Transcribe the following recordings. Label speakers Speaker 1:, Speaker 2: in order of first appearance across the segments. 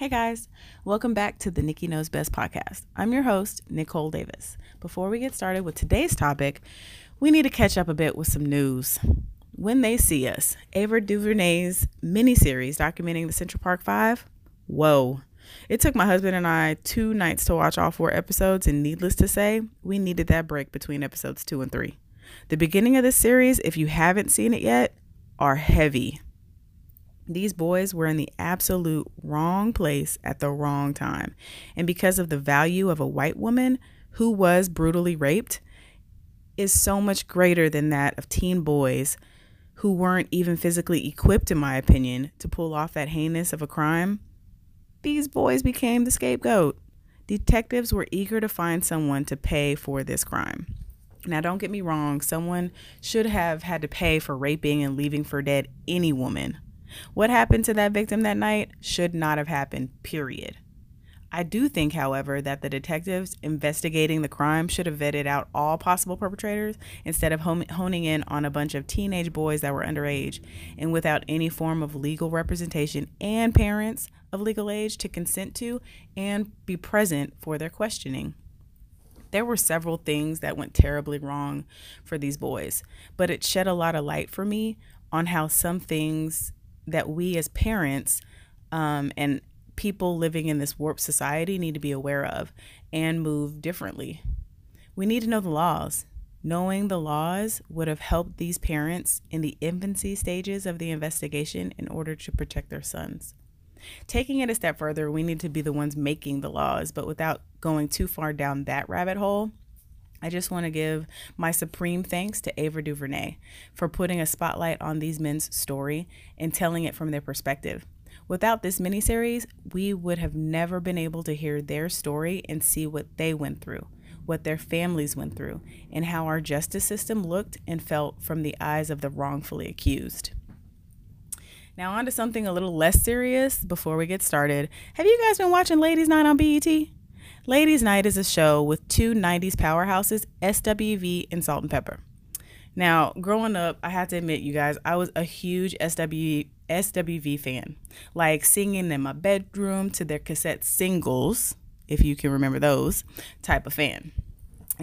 Speaker 1: Hey guys, welcome back to the Nikki Knows Best podcast. I'm your host, Nicole Davis. Before we get started with today's topic, we need to catch up a bit with some news. When They See Us, Ava DuVernay's miniseries documenting the Central Park Five. Whoa. It took my husband and I two nights to watch all four episodes, and needless to say, we needed that break between episodes two and three. The beginning of this series, if you haven't seen it yet, are heavy. These boys were in the absolute wrong place at the wrong time. And because of the value of a white woman who was brutally raped, is so much greater than that of teen boys who weren't even physically equipped, in my opinion, to pull off that heinous of a crime. These boys became the scapegoat. Detectives were eager to find someone to pay for this crime. Now, don't get me wrong, someone should have had to pay for raping and leaving for dead any woman. What happened to that victim that night should not have happened, period. I do think, however, that the detectives investigating the crime should have vetted out all possible perpetrators instead of honing in on a bunch of teenage boys that were underage and without any form of legal representation and parents of legal age to consent to and be present for their questioning. There were several things that went terribly wrong for these boys, but it shed a lot of light for me on how some things that we as parents um, and people living in this warped society need to be aware of and move differently. We need to know the laws. Knowing the laws would have helped these parents in the infancy stages of the investigation in order to protect their sons. Taking it a step further, we need to be the ones making the laws, but without going too far down that rabbit hole, I just want to give my supreme thanks to Ava DuVernay for putting a spotlight on these men's story and telling it from their perspective. Without this miniseries, we would have never been able to hear their story and see what they went through, what their families went through, and how our justice system looked and felt from the eyes of the wrongfully accused. Now, on to something a little less serious before we get started. Have you guys been watching Ladies Night on BET? Ladies Night is a show with two 90s powerhouses, SWV and Salt and Pepa. Now, growing up, I have to admit, you guys, I was a huge SW, SWV fan. Like singing in my bedroom to their cassette singles, if you can remember those, type of fan.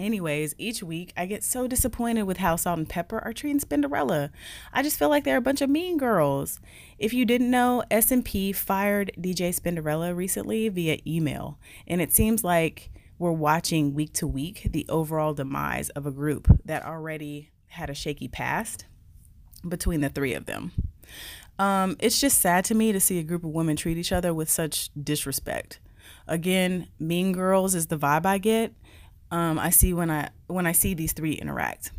Speaker 1: Anyways, each week I get so disappointed with how Salt and Pepa are treating Spinderella. I just feel like they're a bunch of mean girls. If you didn't know, S&P fired DJ Spinderella recently via email, and it seems like we're watching week to week the overall demise of a group that already had a shaky past between the three of them. Um, it's just sad to me to see a group of women treat each other with such disrespect. Again, Mean Girls is the vibe I get, um, I see when I when I see these three interact.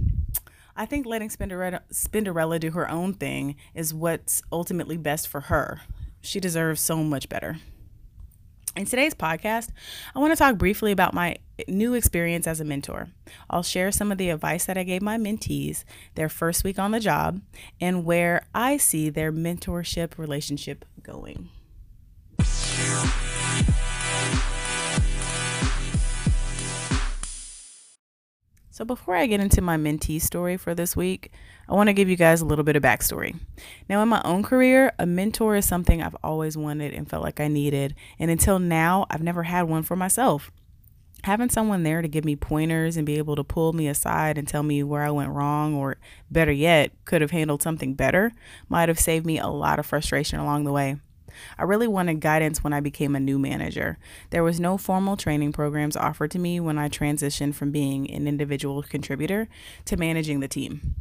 Speaker 1: I think letting Spinderella, Spinderella do her own thing is what's ultimately best for her. She deserves so much better. In today's podcast, I want to talk briefly about my new experience as a mentor. I'll share some of the advice that I gave my mentees their first week on the job and where I see their mentorship relationship going. So, before I get into my mentee story for this week, I want to give you guys a little bit of backstory. Now, in my own career, a mentor is something I've always wanted and felt like I needed. And until now, I've never had one for myself. Having someone there to give me pointers and be able to pull me aside and tell me where I went wrong, or better yet, could have handled something better, might have saved me a lot of frustration along the way. I really wanted guidance when I became a new manager. There was no formal training programs offered to me when I transitioned from being an individual contributor to managing the team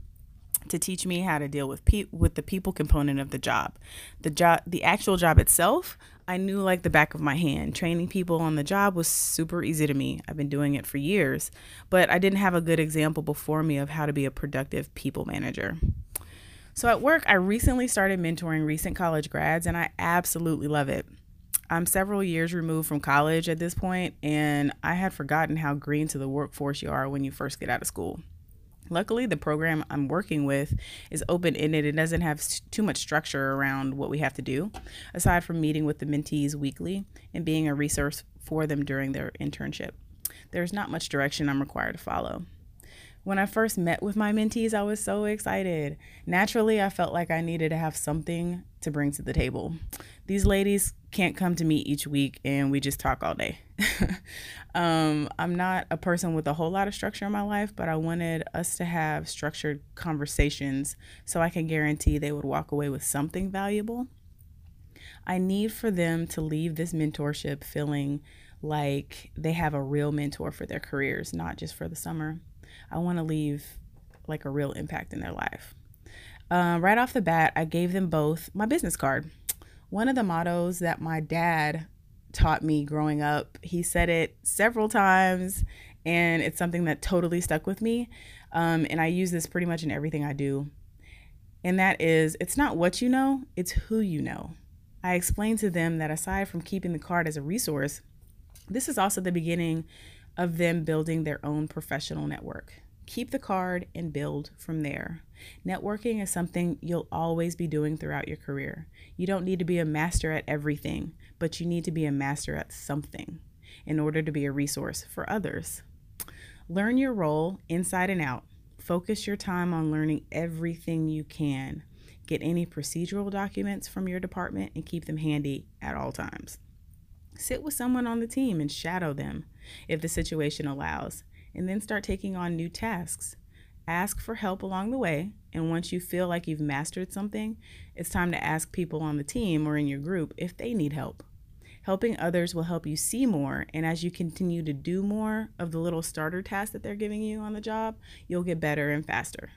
Speaker 1: to teach me how to deal with pe- with the people component of the job. The job the actual job itself, I knew like the back of my hand. Training people on the job was super easy to me. I've been doing it for years, but I didn't have a good example before me of how to be a productive people manager. So at work, I recently started mentoring recent college grads, and I absolutely love it. I'm several years removed from college at this point, and I had forgotten how green to the workforce you are when you first get out of school. Luckily, the program I'm working with is open ended. It doesn't have too much structure around what we have to do, aside from meeting with the mentees weekly and being a resource for them during their internship. There's not much direction I'm required to follow. When I first met with my mentees, I was so excited. Naturally, I felt like I needed to have something to bring to the table. These ladies can't come to me each week and we just talk all day. um, I'm not a person with a whole lot of structure in my life, but I wanted us to have structured conversations so I can guarantee they would walk away with something valuable. I need for them to leave this mentorship feeling like they have a real mentor for their careers, not just for the summer. I want to leave like a real impact in their life. Uh, right off the bat, I gave them both my business card. One of the mottos that my dad taught me growing up, he said it several times, and it's something that totally stuck with me. Um, and I use this pretty much in everything I do. And that is it's not what you know, it's who you know. I explained to them that aside from keeping the card as a resource, this is also the beginning of them building their own professional network. Keep the card and build from there. Networking is something you'll always be doing throughout your career. You don't need to be a master at everything, but you need to be a master at something in order to be a resource for others. Learn your role inside and out. Focus your time on learning everything you can. Get any procedural documents from your department and keep them handy at all times. Sit with someone on the team and shadow them if the situation allows, and then start taking on new tasks. Ask for help along the way, and once you feel like you've mastered something, it's time to ask people on the team or in your group if they need help. Helping others will help you see more, and as you continue to do more of the little starter tasks that they're giving you on the job, you'll get better and faster.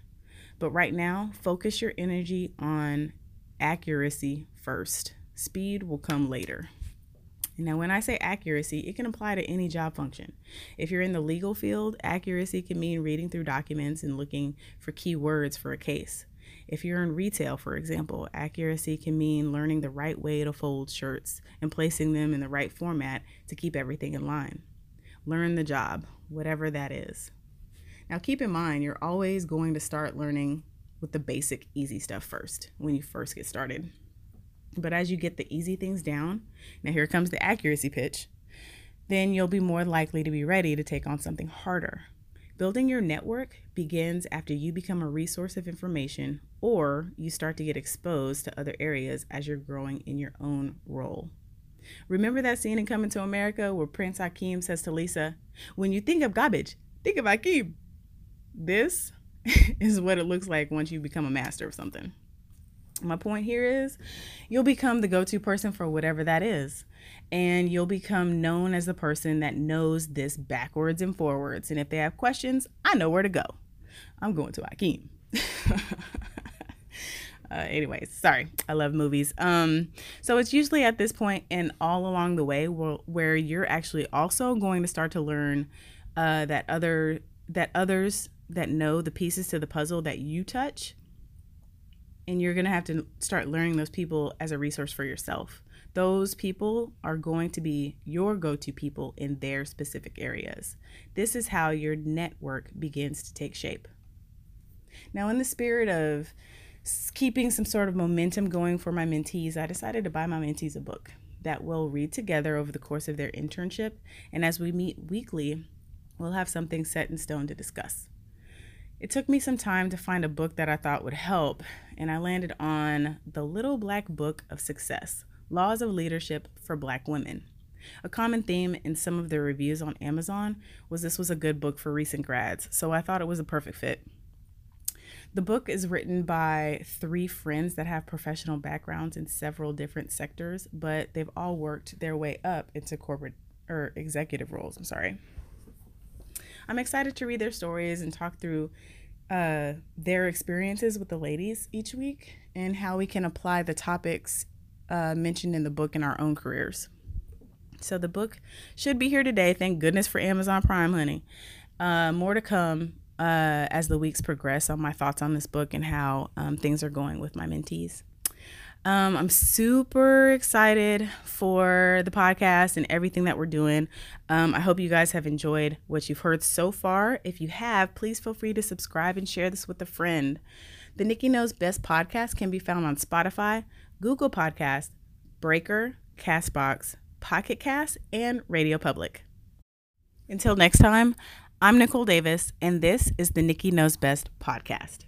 Speaker 1: But right now, focus your energy on accuracy first. Speed will come later. Now, when I say accuracy, it can apply to any job function. If you're in the legal field, accuracy can mean reading through documents and looking for key words for a case. If you're in retail, for example, accuracy can mean learning the right way to fold shirts and placing them in the right format to keep everything in line. Learn the job, whatever that is. Now, keep in mind, you're always going to start learning with the basic, easy stuff first when you first get started. But as you get the easy things down, now here comes the accuracy pitch, then you'll be more likely to be ready to take on something harder. Building your network begins after you become a resource of information or you start to get exposed to other areas as you're growing in your own role. Remember that scene in Coming to America where Prince Hakeem says to Lisa, When you think of garbage, think of Hakeem. This is what it looks like once you become a master of something. My point here is you'll become the go to person for whatever that is. And you'll become known as the person that knows this backwards and forwards. And if they have questions, I know where to go. I'm going to Hakeem. uh, anyways, sorry, I love movies. Um, so it's usually at this point and all along the way where, where you're actually also going to start to learn uh, that other that others that know the pieces to the puzzle that you touch and you're going to have to start learning those people as a resource for yourself. Those people are going to be your go to people in their specific areas. This is how your network begins to take shape. Now, in the spirit of keeping some sort of momentum going for my mentees, I decided to buy my mentees a book that we'll read together over the course of their internship. And as we meet weekly, we'll have something set in stone to discuss. It took me some time to find a book that I thought would help, and I landed on The Little Black Book of Success Laws of Leadership for Black Women. A common theme in some of the reviews on Amazon was this was a good book for recent grads, so I thought it was a perfect fit. The book is written by three friends that have professional backgrounds in several different sectors, but they've all worked their way up into corporate or executive roles. I'm sorry. I'm excited to read their stories and talk through uh, their experiences with the ladies each week and how we can apply the topics uh, mentioned in the book in our own careers. So the book should be here today. Thank goodness for Amazon Prime, honey. Uh, more to come uh, as the weeks progress on my thoughts on this book and how um, things are going with my mentees. Um, I'm super excited for the podcast and everything that we're doing. Um, I hope you guys have enjoyed what you've heard so far. If you have, please feel free to subscribe and share this with a friend. The Nikki Knows Best podcast can be found on Spotify, Google Podcast, Breaker, Castbox, Pocket Cast, and Radio Public. Until next time, I'm Nicole Davis, and this is the Nikki Knows Best podcast.